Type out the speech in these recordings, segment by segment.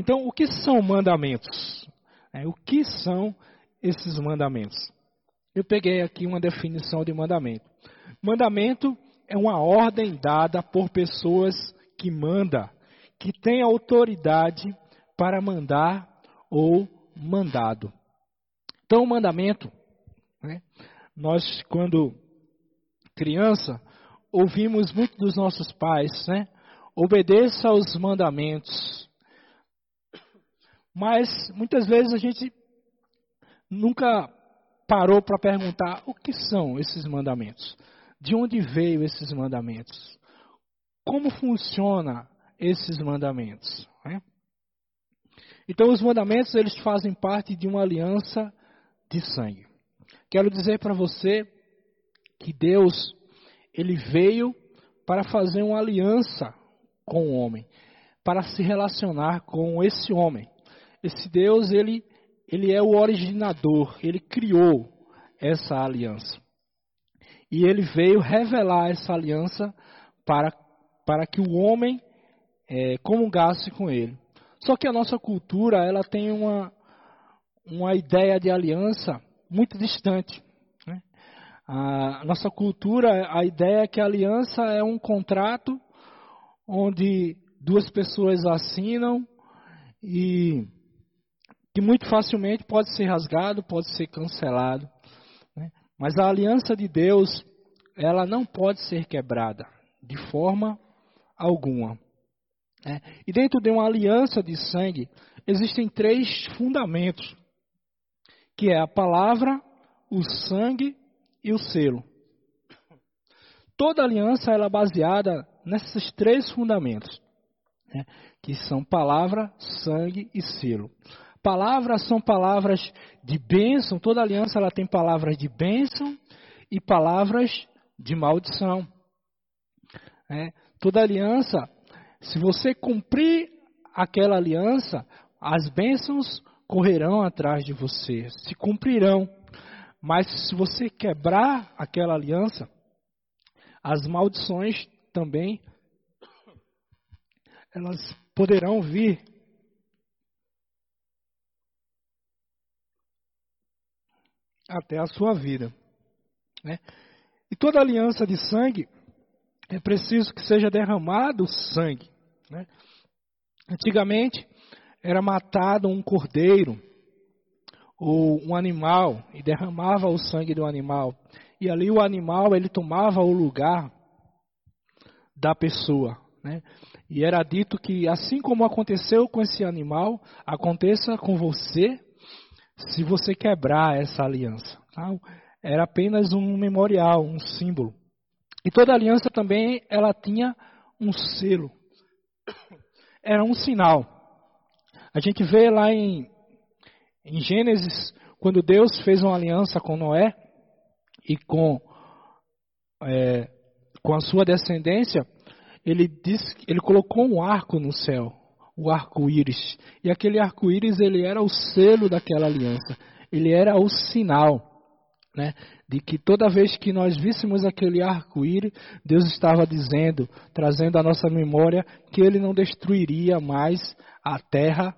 Então, o que são mandamentos? É, o que são esses mandamentos? Eu peguei aqui uma definição de mandamento. Mandamento é uma ordem dada por pessoas que manda, que tem autoridade para mandar ou mandado. Então, o mandamento, né, nós quando criança ouvimos muito dos nossos pais, né, obedeça aos mandamentos. Mas muitas vezes a gente nunca parou para perguntar o que são esses mandamentos? De onde veio esses mandamentos? Como funciona esses mandamentos? Né? Então os mandamentos eles fazem parte de uma aliança de sangue. Quero dizer para você que Deus ele veio para fazer uma aliança com o homem, para se relacionar com esse homem. Esse Deus, ele, ele é o originador, ele criou essa aliança. E ele veio revelar essa aliança para, para que o homem é, comungasse com ele. Só que a nossa cultura, ela tem uma, uma ideia de aliança muito distante. Né? A nossa cultura, a ideia é que a aliança é um contrato onde duas pessoas assinam e que muito facilmente pode ser rasgado, pode ser cancelado. Né? Mas a aliança de Deus, ela não pode ser quebrada de forma alguma. Né? E dentro de uma aliança de sangue, existem três fundamentos, que é a palavra, o sangue e o selo. Toda aliança ela é baseada nesses três fundamentos, né, que são palavra, sangue e selo. Palavras são palavras de bênção, toda aliança ela tem palavras de bênção e palavras de maldição. É, toda aliança, se você cumprir aquela aliança, as bênçãos correrão atrás de você, se cumprirão. Mas se você quebrar aquela aliança, as maldições também elas poderão vir. Até a sua vida. Né? E toda aliança de sangue é preciso que seja derramado sangue. Né? Antigamente era matado um cordeiro ou um animal e derramava o sangue do animal e ali o animal ele tomava o lugar da pessoa, né? E era dito que assim como aconteceu com esse animal, aconteça com você se você quebrar essa aliança. Tá? Era apenas um memorial, um símbolo. E toda aliança também ela tinha um selo. Era um sinal. A gente vê lá em, em Gênesis, quando Deus fez uma aliança com Noé e com, é, com a sua descendência, ele, diz, ele colocou um arco no céu, o arco-íris. E aquele arco-íris ele era o selo daquela aliança. Ele era o sinal, né, de que toda vez que nós víssemos aquele arco-íris, Deus estava dizendo, trazendo à nossa memória que ele não destruiria mais a terra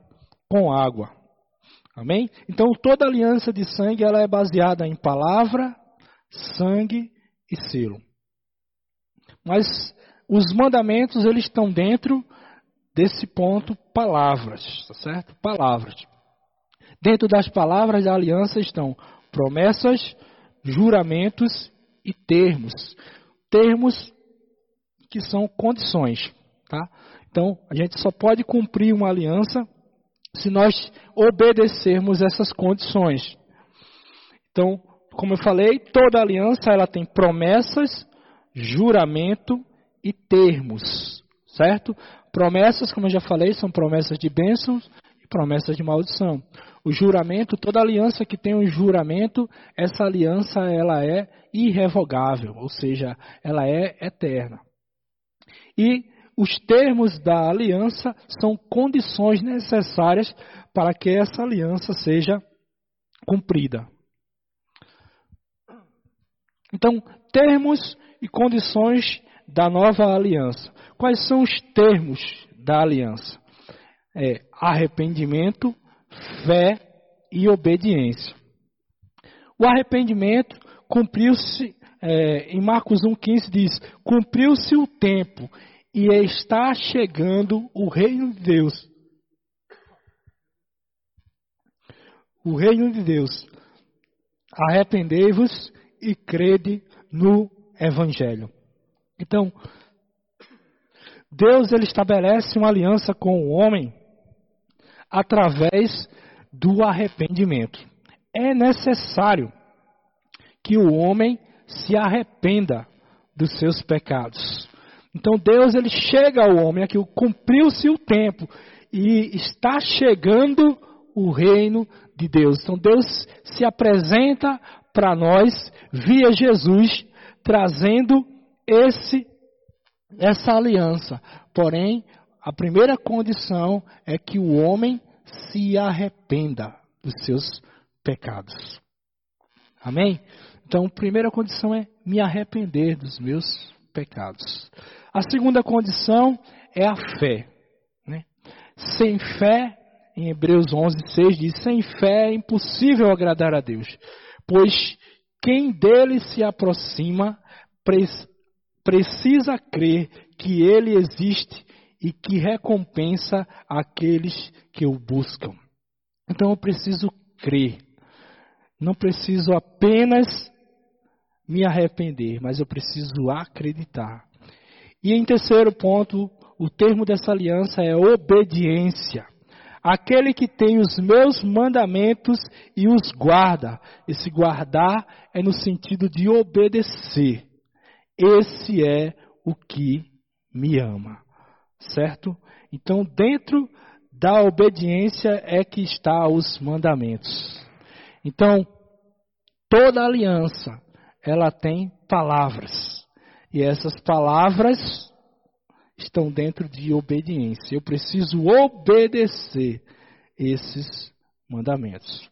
com água. Amém? Então toda aliança de sangue ela é baseada em palavra, sangue e selo. Mas os mandamentos eles estão dentro desse ponto palavras, tá certo? Palavras. Dentro das palavras da aliança estão promessas, juramentos e termos. Termos que são condições, tá? Então, a gente só pode cumprir uma aliança se nós obedecermos essas condições. Então, como eu falei, toda aliança ela tem promessas, juramento e termos, certo? Promessas, como eu já falei, são promessas de bênçãos e promessas de maldição. O juramento, toda aliança que tem um juramento, essa aliança ela é irrevogável, ou seja, ela é eterna. E os termos da aliança são condições necessárias para que essa aliança seja cumprida. Então, termos e condições da nova aliança. Quais são os termos da aliança? é arrependimento, fé e obediência. O arrependimento cumpriu-se, é, em Marcos 1,15 diz: cumpriu-se o tempo e está chegando o reino de Deus. O reino de Deus. Arrependei-vos e crede no Evangelho. Então, Deus ele estabelece uma aliança com o homem através do arrependimento. É necessário que o homem se arrependa dos seus pecados. Então Deus ele chega ao homem aqui, cumpriu-se o tempo e está chegando o reino de Deus. Então Deus se apresenta para nós via Jesus, trazendo esse essa aliança. Porém, a primeira condição é que o homem se arrependa dos seus pecados. Amém? Então, a primeira condição é me arrepender dos meus pecados. A segunda condição é a fé. Né? Sem fé, em Hebreus 11, 6 diz: sem fé é impossível agradar a Deus, pois quem dele se aproxima precisa crer que ele existe e que recompensa aqueles que o buscam. Então eu preciso crer. Não preciso apenas me arrepender, mas eu preciso acreditar. E em terceiro ponto, o termo dessa aliança é obediência. Aquele que tem os meus mandamentos e os guarda. Esse guardar é no sentido de obedecer. Esse é o que me ama. Certo? Então, dentro da obediência é que está os mandamentos. Então, toda aliança, ela tem palavras. E essas palavras estão dentro de obediência. Eu preciso obedecer esses mandamentos.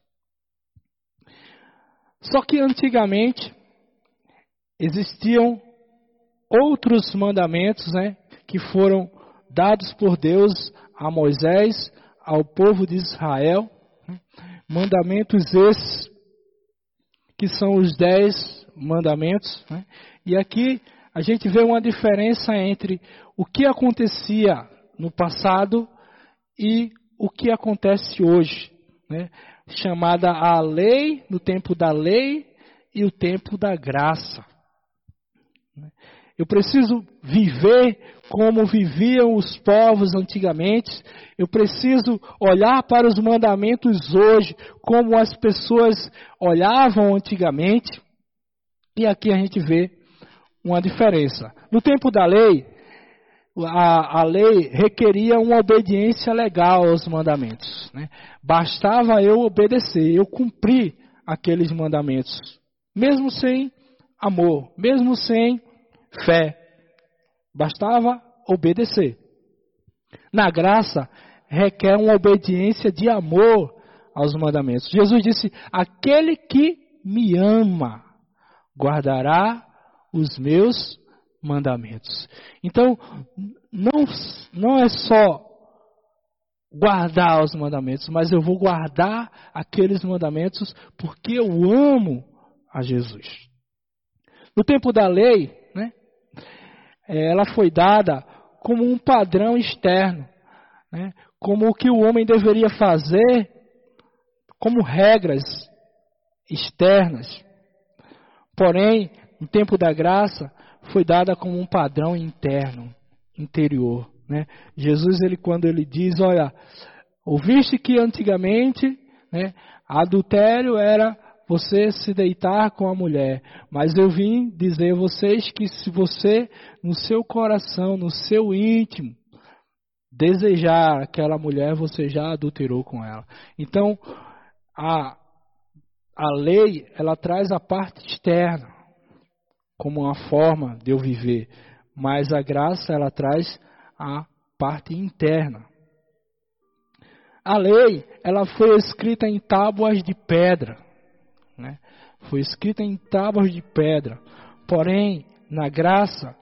Só que antigamente existiam outros mandamentos, né, que foram dados por Deus a Moisés, ao povo de Israel, né, mandamentos esses que são os dez mandamentos. Né, e aqui a gente vê uma diferença entre o que acontecia no passado e o que acontece hoje, né, chamada a lei, no tempo da lei e o tempo da graça. Eu preciso viver como viviam os povos antigamente. Eu preciso olhar para os mandamentos hoje como as pessoas olhavam antigamente. E aqui a gente vê uma diferença. No tempo da lei, a, a lei requeria uma obediência legal aos mandamentos. Né? Bastava eu obedecer, eu cumprir aqueles mandamentos, mesmo sem amor, mesmo sem fé. Bastava obedecer. Na graça, requer uma obediência de amor aos mandamentos. Jesus disse: Aquele que me ama guardará os meus mandamentos. Então, não, não é só guardar os mandamentos, mas eu vou guardar aqueles mandamentos porque eu amo a Jesus. No tempo da lei, ela foi dada como um padrão externo, né? como o que o homem deveria fazer, como regras externas. Porém, no tempo da graça, foi dada como um padrão interno, interior. Né? Jesus, ele quando ele diz, olha, ouviste que antigamente né, adultério era você se deitar com a mulher. Mas eu vim dizer a vocês que se você, no seu coração, no seu íntimo, desejar aquela mulher, você já adulterou com ela. Então, a, a lei, ela traz a parte externa, como uma forma de eu viver. Mas a graça, ela traz a parte interna. A lei, ela foi escrita em tábuas de pedra? Foi escrita em tábuas de pedra. Porém, na graça,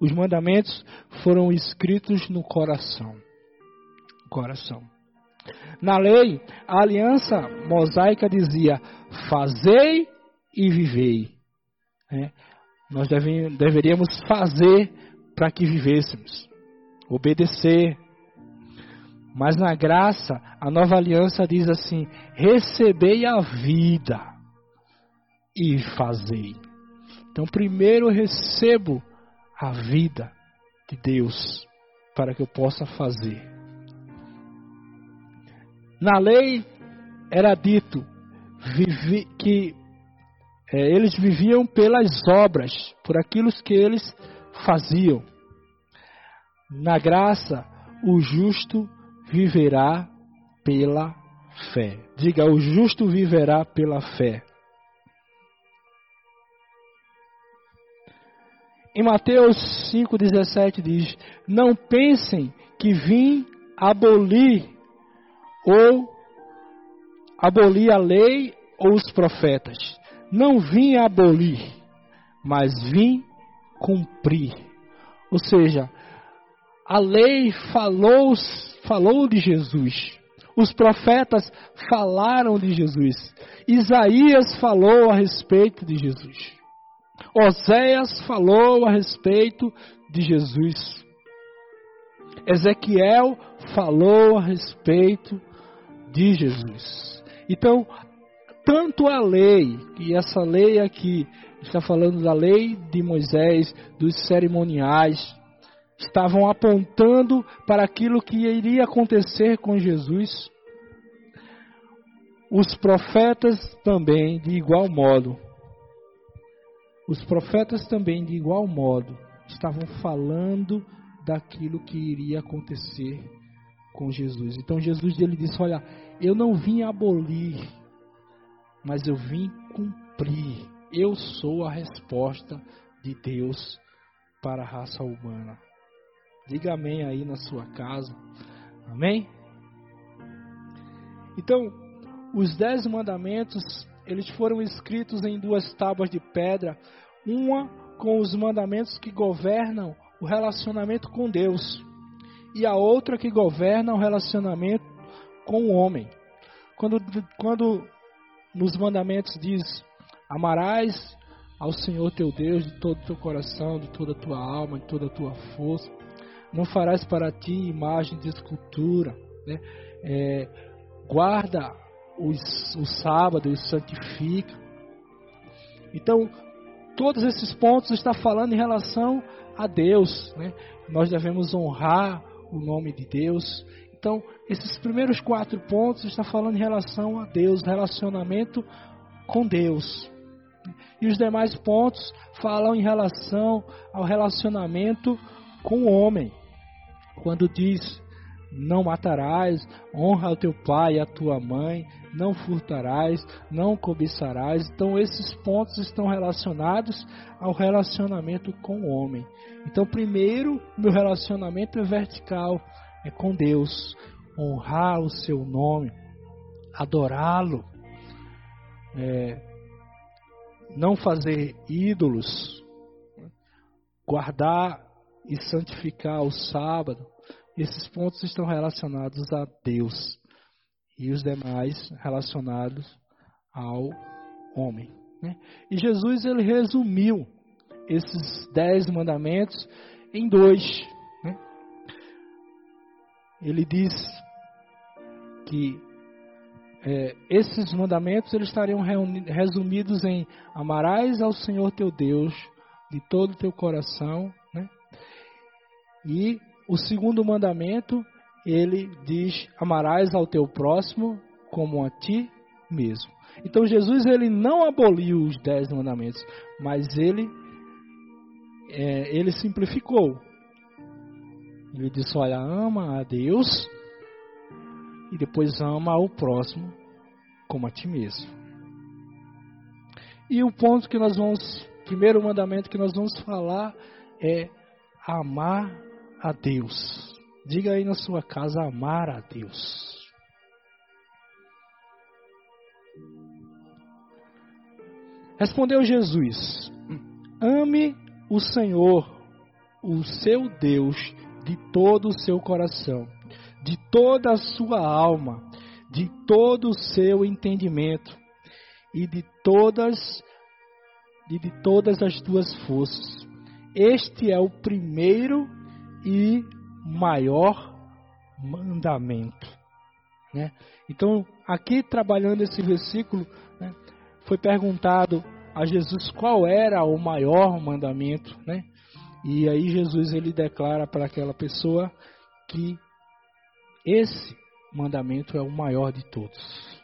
os mandamentos foram escritos no coração. coração. Na lei, a aliança mosaica dizia: fazei e vivei. É, nós deve, deveríamos fazer para que vivêssemos, obedecer. Mas na graça, a nova aliança diz assim: recebei a vida e fazei. Então, primeiro eu recebo a vida de Deus para que eu possa fazer. Na lei era dito que é, eles viviam pelas obras, por aquilo que eles faziam. Na graça, o justo viverá pela fé. Diga, o justo viverá pela fé. Em Mateus 5,17 diz: Não pensem que vim abolir ou abolir a lei ou os profetas. Não vim abolir, mas vim cumprir. Ou seja, a lei falou, falou de Jesus. Os profetas falaram de Jesus. Isaías falou a respeito de Jesus. Oséias falou a respeito de Jesus. Ezequiel falou a respeito de Jesus. Então, tanto a lei, e essa lei aqui está falando da lei de Moisés, dos cerimoniais, estavam apontando para aquilo que iria acontecer com Jesus. Os profetas também, de igual modo, os profetas também, de igual modo, estavam falando daquilo que iria acontecer com Jesus. Então Jesus ele disse: Olha, eu não vim abolir, mas eu vim cumprir. Eu sou a resposta de Deus para a raça humana. Diga amém aí na sua casa. Amém? Então, os dez mandamentos eles foram escritos em duas tábuas de pedra, uma com os mandamentos que governam o relacionamento com Deus e a outra que governa o relacionamento com o homem. Quando, quando nos mandamentos diz: Amarás ao Senhor teu Deus de todo o teu coração, de toda a tua alma, de toda a tua força. Não farás para ti imagem de escultura. Né? É, guarda os, o sábado e santifica. Então, todos esses pontos está falando em relação a Deus. Né? Nós devemos honrar o nome de Deus. Então, esses primeiros quatro pontos está falando em relação a Deus, relacionamento com Deus. E os demais pontos falam em relação ao relacionamento com o homem. Quando diz não matarás, honra o teu pai e a tua mãe, não furtarás, não cobiçarás. Então, esses pontos estão relacionados ao relacionamento com o homem. Então, primeiro, meu relacionamento é vertical, é com Deus. Honrar o seu nome, adorá-lo, é, não fazer ídolos, guardar e santificar o sábado. Esses pontos estão relacionados a Deus e os demais relacionados ao homem. Né? E Jesus ele resumiu esses dez mandamentos em dois. Né? Ele diz que é, esses mandamentos eles estariam resumidos em amarás ao Senhor teu Deus de todo o teu coração, né? E o segundo mandamento ele diz: amarás ao teu próximo como a ti mesmo. Então Jesus ele não aboliu os dez mandamentos, mas ele é, ele simplificou. Ele disse: olha, ama a Deus e depois ama ao próximo como a ti mesmo. E o ponto que nós vamos, primeiro mandamento que nós vamos falar é amar a Deus. Diga aí na sua casa amar a Deus. Respondeu Jesus: Ame o Senhor, o seu Deus, de todo o seu coração, de toda a sua alma, de todo o seu entendimento e de todas e de todas as tuas forças. Este é o primeiro e maior mandamento. Né? Então, aqui trabalhando esse versículo, né, foi perguntado a Jesus qual era o maior mandamento, né? E aí Jesus ele declara para aquela pessoa que esse mandamento é o maior de todos.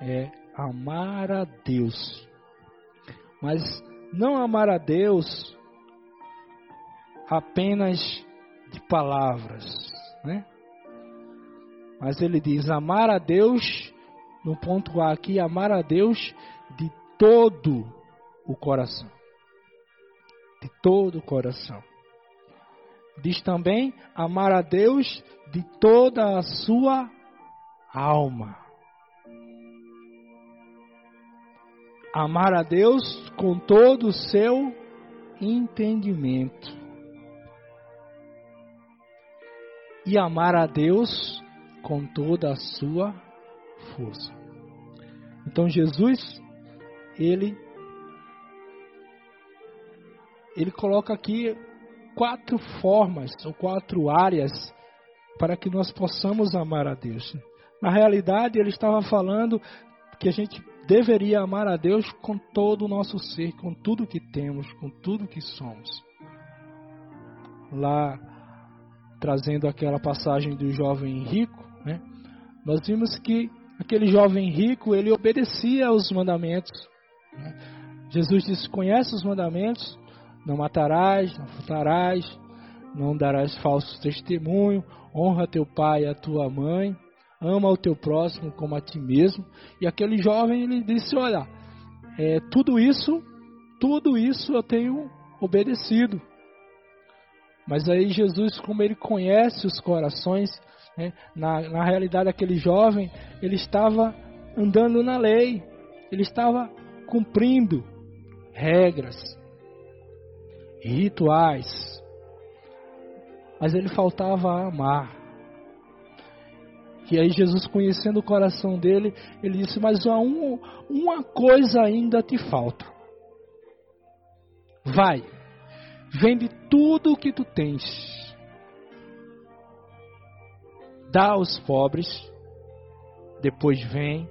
É amar a Deus. Mas não amar a Deus apenas de palavras, né? Mas ele diz amar a Deus, no ponto A aqui, amar a Deus de todo o coração. De todo o coração. Diz também amar a Deus de toda a sua alma. Amar a Deus com todo o seu entendimento. E amar a Deus com toda a sua força. Então Jesus, ele ele coloca aqui quatro formas ou quatro áreas para que nós possamos amar a Deus. Na realidade, ele estava falando que a gente deveria amar a Deus com todo o nosso ser, com tudo que temos, com tudo que somos. Lá, trazendo aquela passagem do jovem rico, né, nós vimos que aquele jovem rico, ele obedecia aos mandamentos. Né? Jesus disse, conhece os mandamentos, não matarás, não furtarás, não darás falso testemunho, honra teu pai e a tua mãe, ama o teu próximo como a ti mesmo. E aquele jovem ele disse: Olha, é, tudo isso, tudo isso eu tenho obedecido. Mas aí Jesus, como ele conhece os corações, né, na, na realidade aquele jovem, ele estava andando na lei, ele estava cumprindo regras, rituais, mas ele faltava amar. E aí Jesus, conhecendo o coração dele, ele disse: Mas um, uma coisa ainda te falta. Vai, vende tudo o que tu tens, dá aos pobres, depois vem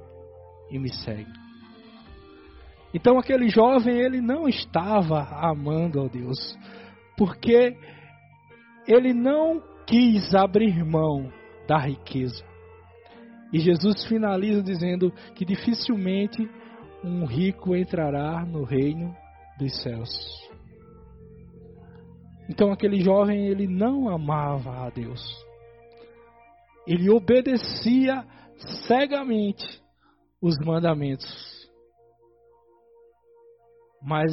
e me segue. Então aquele jovem ele não estava amando a Deus, porque ele não quis abrir mão da riqueza. E Jesus finaliza dizendo que dificilmente um rico entrará no reino dos céus. Então aquele jovem ele não amava a Deus. Ele obedecia cegamente os mandamentos mas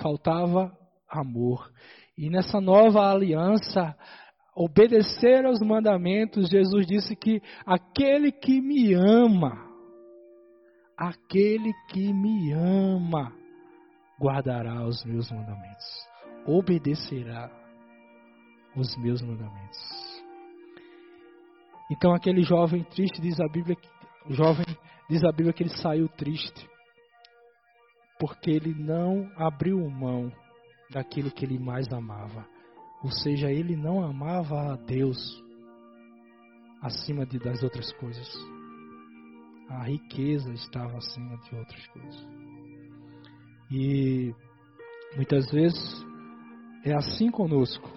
faltava amor. E nessa nova aliança, obedecer aos mandamentos, Jesus disse que aquele que me ama, aquele que me ama, guardará os meus mandamentos, obedecerá os meus mandamentos. Então aquele jovem triste diz a Bíblia, jovem diz a Bíblia que ele saiu triste porque ele não abriu mão daquilo que ele mais amava. Ou seja, ele não amava a Deus acima de, das outras coisas. A riqueza estava acima de outras coisas. E muitas vezes é assim conosco.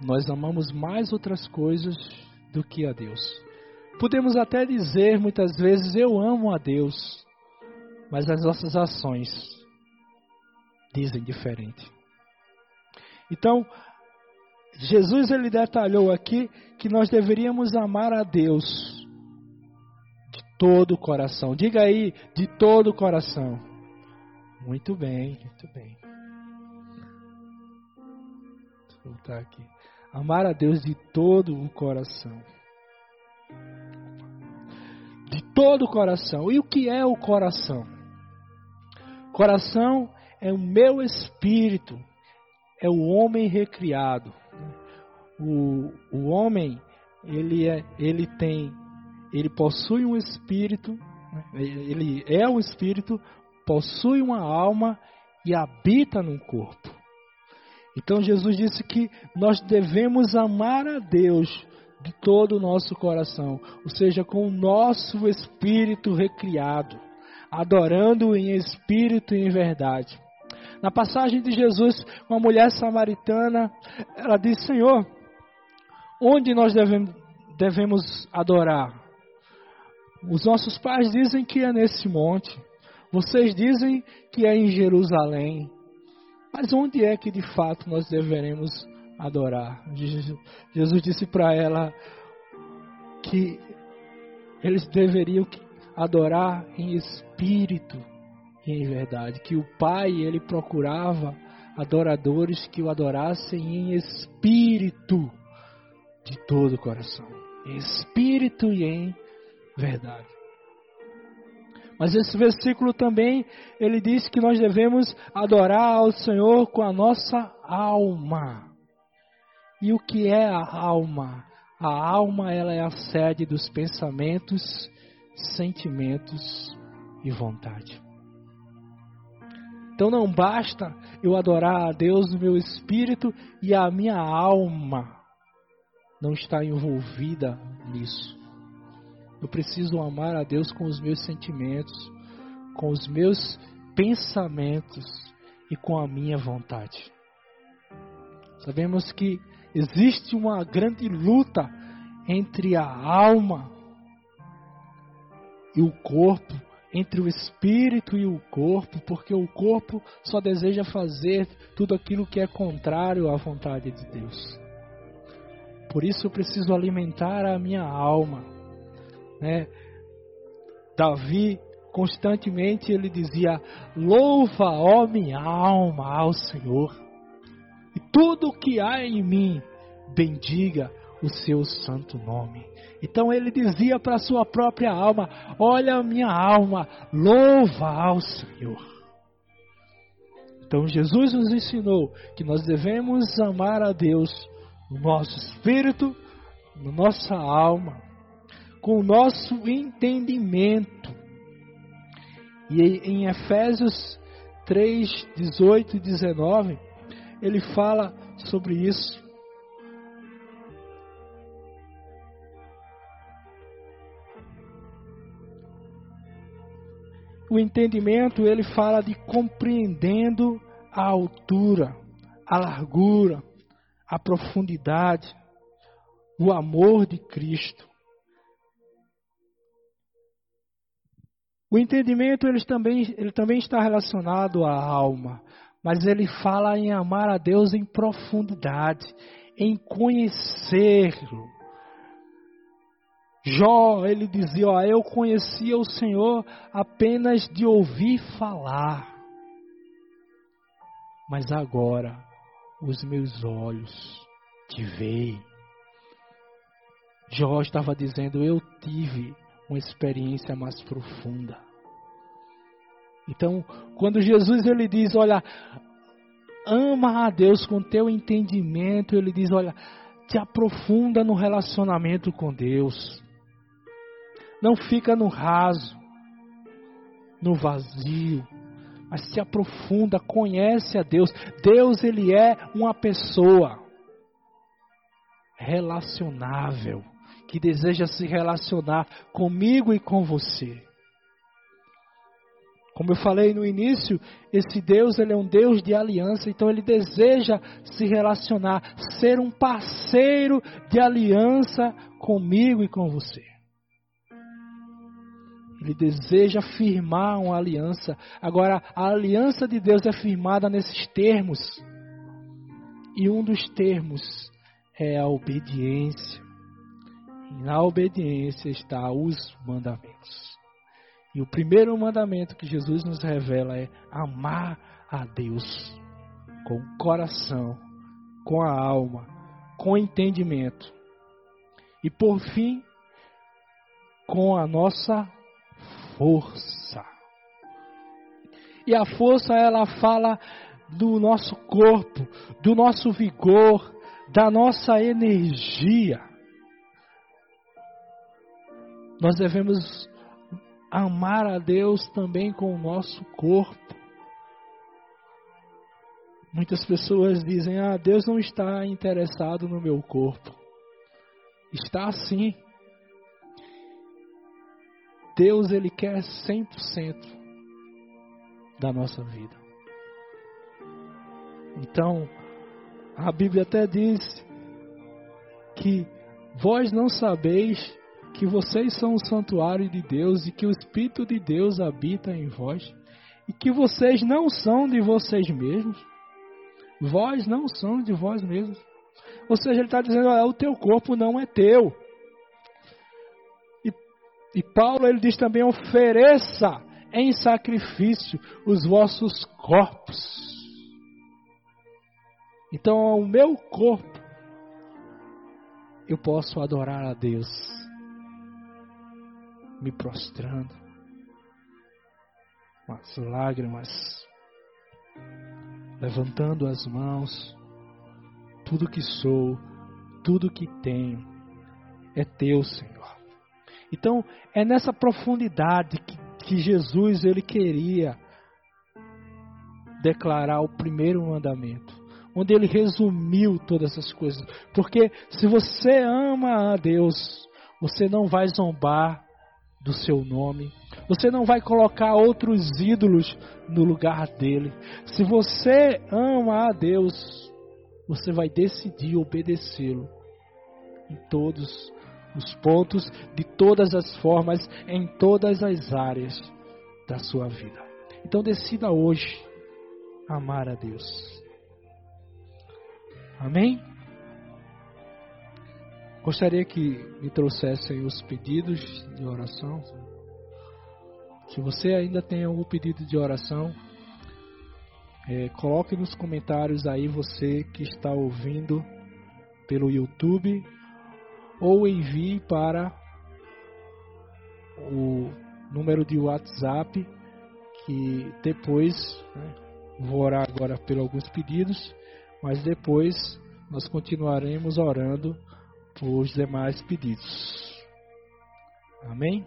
Nós amamos mais outras coisas do que a Deus. Podemos até dizer muitas vezes: Eu amo a Deus, mas as nossas ações dizem diferente. Então, Jesus ele detalhou aqui que nós deveríamos amar a Deus de todo o coração. Diga aí, de todo o coração. Muito bem, muito bem. Voltar aqui. Amar a Deus de todo o coração. De todo o coração. E o que é o coração? Coração é o meu espírito, é o homem recriado. O, o homem, ele é, ele tem, ele possui um espírito, né? ele é um espírito, possui uma alma e habita num corpo. Então Jesus disse que nós devemos amar a Deus de todo o nosso coração, ou seja, com o nosso espírito recriado, adorando em espírito e em verdade. Na passagem de Jesus com a mulher samaritana, ela diz: Senhor, onde nós devemos, devemos adorar? Os nossos pais dizem que é nesse monte, vocês dizem que é em Jerusalém. Mas onde é que de fato nós deveremos adorar? Jesus disse para ela que eles deveriam adorar em espírito e em verdade, que o Pai ele procurava adoradores que o adorassem em espírito de todo o coração, em espírito e em verdade. Mas esse versículo também, ele diz que nós devemos adorar ao Senhor com a nossa alma. E o que é a alma? A alma, ela é a sede dos pensamentos, sentimentos e vontade. Então não basta eu adorar a Deus no meu espírito e a minha alma não está envolvida nisso. Eu preciso amar a Deus com os meus sentimentos, com os meus pensamentos e com a minha vontade. Sabemos que existe uma grande luta entre a alma e o corpo, entre o espírito e o corpo, porque o corpo só deseja fazer tudo aquilo que é contrário à vontade de Deus. Por isso eu preciso alimentar a minha alma né? Davi constantemente ele dizia: Louva, ó minha alma, ao Senhor, e tudo o que há em mim, bendiga o seu santo nome. Então ele dizia para sua própria alma: Olha minha alma, louva ao Senhor. Então Jesus nos ensinou que nós devemos amar a Deus no nosso espírito, na nossa alma, com o nosso entendimento. E em Efésios 3, 18 e 19, ele fala sobre isso. O entendimento, ele fala de compreendendo a altura, a largura, a profundidade, o amor de Cristo. O entendimento ele também, ele também está relacionado à alma, mas ele fala em amar a Deus em profundidade, em conhecê-lo. Jó, ele dizia: ó, Eu conhecia o Senhor apenas de ouvir falar, mas agora os meus olhos te veem. Jó estava dizendo: Eu tive uma experiência mais profunda. Então, quando Jesus ele diz, olha, ama a Deus com teu entendimento, ele diz, olha, te aprofunda no relacionamento com Deus. Não fica no raso, no vazio, mas se aprofunda, conhece a Deus. Deus ele é uma pessoa relacionável que deseja se relacionar comigo e com você. Como eu falei no início, esse Deus ele é um Deus de aliança, então ele deseja se relacionar, ser um parceiro de aliança comigo e com você. Ele deseja firmar uma aliança. Agora, a aliança de Deus é firmada nesses termos. E um dos termos é a obediência. E na obediência está os mandamentos. E o primeiro mandamento que Jesus nos revela é amar a Deus com o coração, com a alma, com o entendimento. E por fim, com a nossa força. E a força ela fala do nosso corpo, do nosso vigor, da nossa energia. Nós devemos amar a Deus também com o nosso corpo. Muitas pessoas dizem: Ah, Deus não está interessado no meu corpo. Está sim. Deus ele quer 100% da nossa vida. Então, a Bíblia até diz que vós não sabeis que vocês são o santuário de Deus e que o Espírito de Deus habita em vós e que vocês não são de vocês mesmos. Vós não são de vós mesmos. Ou seja, ele está dizendo: o teu corpo não é teu. E Paulo ele diz também: ofereça em sacrifício os vossos corpos. Então, o meu corpo, eu posso adorar a Deus, me prostrando, com as lágrimas, levantando as mãos, tudo que sou, tudo que tenho, é teu, Senhor. Então, é nessa profundidade que, que Jesus ele queria declarar o primeiro mandamento, onde ele resumiu todas essas coisas. Porque se você ama a Deus, você não vai zombar do seu nome, você não vai colocar outros ídolos no lugar dele. Se você ama a Deus, você vai decidir obedecê-lo em todos os pontos de todas as formas, em todas as áreas da sua vida. Então decida hoje amar a Deus. Amém? Gostaria que me trouxessem os pedidos de oração. Se você ainda tem algum pedido de oração, é, coloque nos comentários aí você que está ouvindo pelo YouTube ou envie para o número de WhatsApp que depois né, vou orar agora por alguns pedidos, mas depois nós continuaremos orando os demais pedidos. Amém?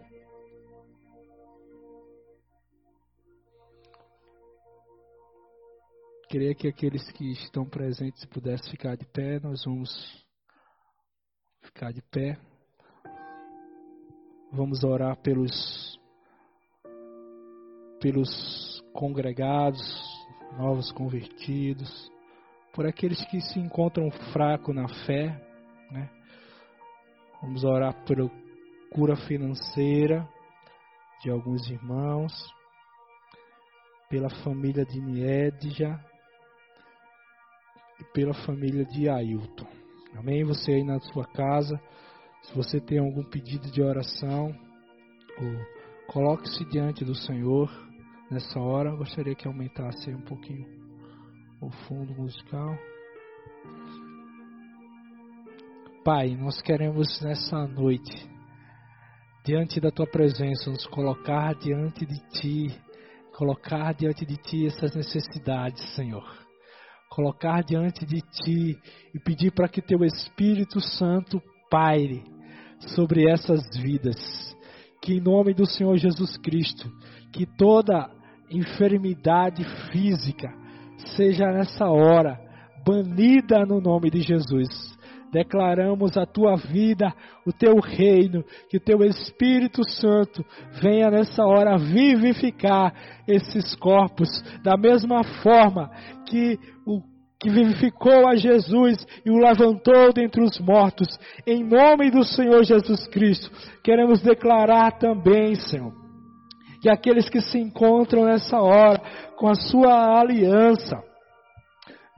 Queria que aqueles que estão presentes pudessem ficar de pé, nós vamos ficar de pé. Vamos orar pelos pelos congregados, novos convertidos, por aqueles que se encontram fracos na fé, né? Vamos orar pela cura financeira de alguns irmãos, pela família de Niedja e pela família de Ailton. Amém? Você aí na sua casa, se você tem algum pedido de oração, coloque-se diante do Senhor nessa hora. Eu gostaria que aumentasse um pouquinho o fundo musical. Pai, nós queremos nessa noite, diante da tua presença, nos colocar diante de ti, colocar diante de ti essas necessidades, Senhor colocar diante de Ti e pedir para que Teu Espírito Santo paire sobre essas vidas. Que em nome do Senhor Jesus Cristo, que toda enfermidade física seja nessa hora banida no nome de Jesus declaramos a tua vida, o teu reino, que o teu Espírito Santo venha nessa hora vivificar esses corpos, da mesma forma que o que vivificou a Jesus e o levantou dentre os mortos, em nome do Senhor Jesus Cristo, queremos declarar também, Senhor, que aqueles que se encontram nessa hora com a sua aliança,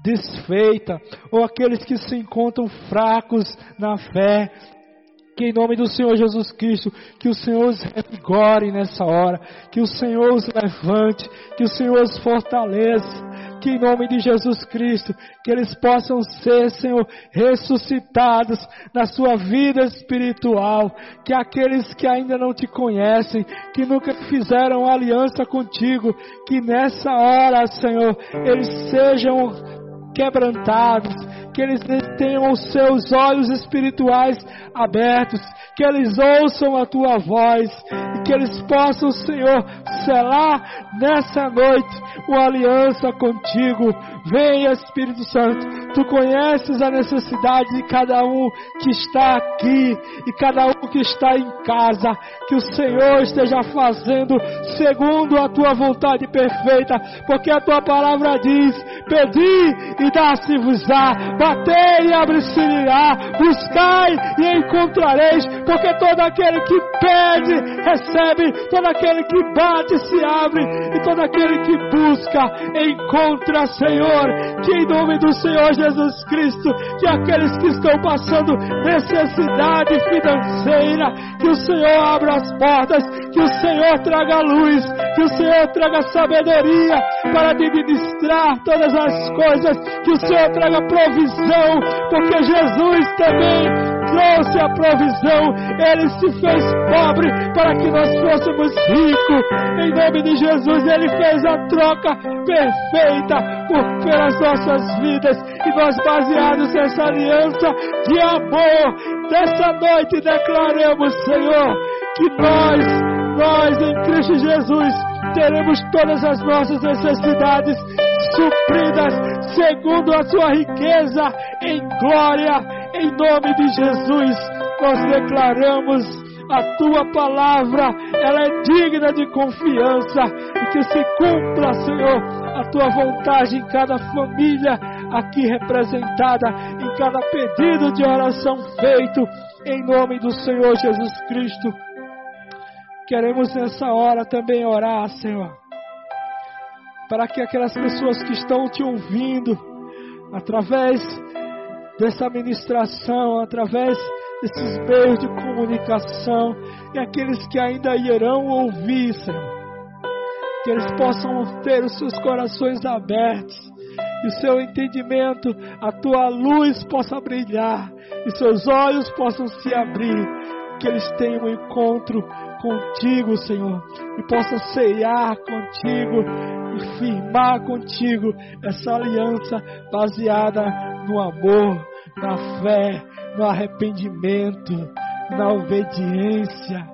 desfeita, ou aqueles que se encontram fracos na fé, que em nome do Senhor Jesus Cristo, que o Senhor os revigore nessa hora, que o Senhor os levante, que o Senhor os fortaleça, que em nome de Jesus Cristo, que eles possam ser, Senhor, ressuscitados na sua vida espiritual, que aqueles que ainda não te conhecem, que nunca fizeram aliança contigo, que nessa hora, Senhor, eles sejam quebrantados, que eles tenham os seus olhos espirituais abertos, que eles ouçam a tua voz e que eles possam, Senhor, selar nessa noite uma aliança contigo. Venha, Espírito Santo, tu conheces a necessidade de cada um que está aqui e cada um que está em casa, que o Senhor esteja fazendo segundo a tua vontade perfeita, porque a tua palavra diz: Pedi e dá-se-vos-á, batei e abre-se-lhe-á, buscai e encontrareis, porque todo aquele que pede, recebe, todo aquele que bate, se abre, e todo aquele que busca, encontra, Senhor, que em nome do Senhor Jesus Cristo, que aqueles que estão passando necessidade financeira, que o Senhor abra as portas, que o Senhor traga luz, que o Senhor traga sabedoria para administrar todas as coisas, que o Senhor traga provisão, porque Jesus também trouxe a provisão, Ele se fez pobre para que nós fôssemos ricos. Em nome de Jesus, Ele fez a troca perfeita por, pelas nossas vidas. E nós, baseados nessa aliança de amor, dessa noite declaramos, Senhor, que nós, nós em Cristo Jesus, teremos todas as nossas necessidades supridas segundo a sua riqueza em glória em nome de Jesus, nós declaramos a tua palavra, ela é digna de confiança e que se cumpra, Senhor, a tua vontade em cada família aqui representada, em cada pedido de oração feito, em nome do Senhor Jesus Cristo. Queremos nessa hora também orar, Senhor, para que aquelas pessoas que estão te ouvindo, através dessa ministração, através desses meios de comunicação, e aqueles que ainda irão ouvir, Senhor, que eles possam ter os seus corações abertos, e o seu entendimento, a tua luz possa brilhar, e seus olhos possam se abrir, que eles tenham um encontro contigo, Senhor, e possa ceiar contigo e firmar contigo essa aliança baseada no amor, na fé, no arrependimento, na obediência,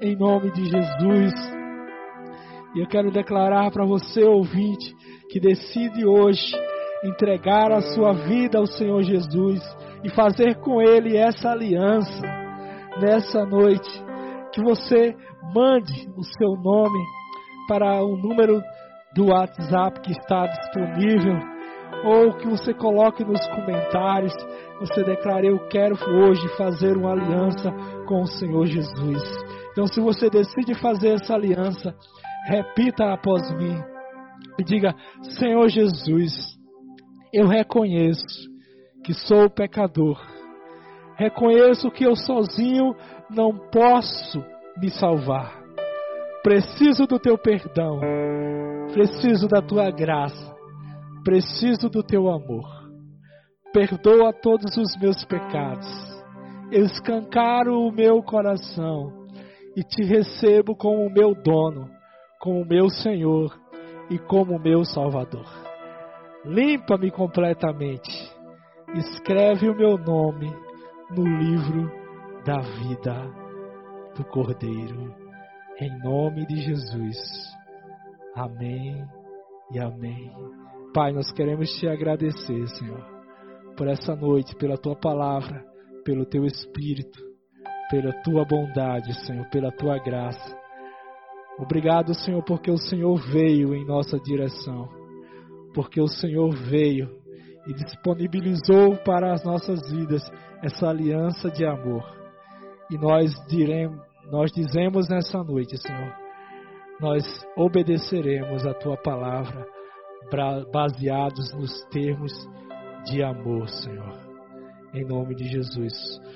em nome de Jesus. E eu quero declarar para você, ouvinte, que decide hoje entregar a sua vida ao Senhor Jesus e fazer com Ele essa aliança nessa noite, que você mande o seu nome para o número do WhatsApp que está disponível ou que você coloque nos comentários, você declare: Eu quero hoje fazer uma aliança com o Senhor Jesus. Então, se você decide fazer essa aliança, repita após mim e diga: Senhor Jesus, eu reconheço que sou pecador, reconheço que eu sozinho não posso me salvar. Preciso do teu perdão, preciso da tua graça Preciso do teu amor. Perdoa todos os meus pecados. Escancaro o meu coração e te recebo como meu dono, como meu Senhor e como meu Salvador. Limpa-me completamente. Escreve o meu nome no livro da vida do Cordeiro. Em nome de Jesus. Amém e amém. Pai, nós queremos te agradecer, Senhor, por essa noite, pela tua palavra, pelo teu espírito, pela tua bondade, Senhor, pela tua graça. Obrigado, Senhor, porque o Senhor veio em nossa direção, porque o Senhor veio e disponibilizou para as nossas vidas essa aliança de amor. E nós diremos, nós dizemos nessa noite, Senhor, nós obedeceremos a tua palavra baseados nos termos de amor, Senhor. Em nome de Jesus.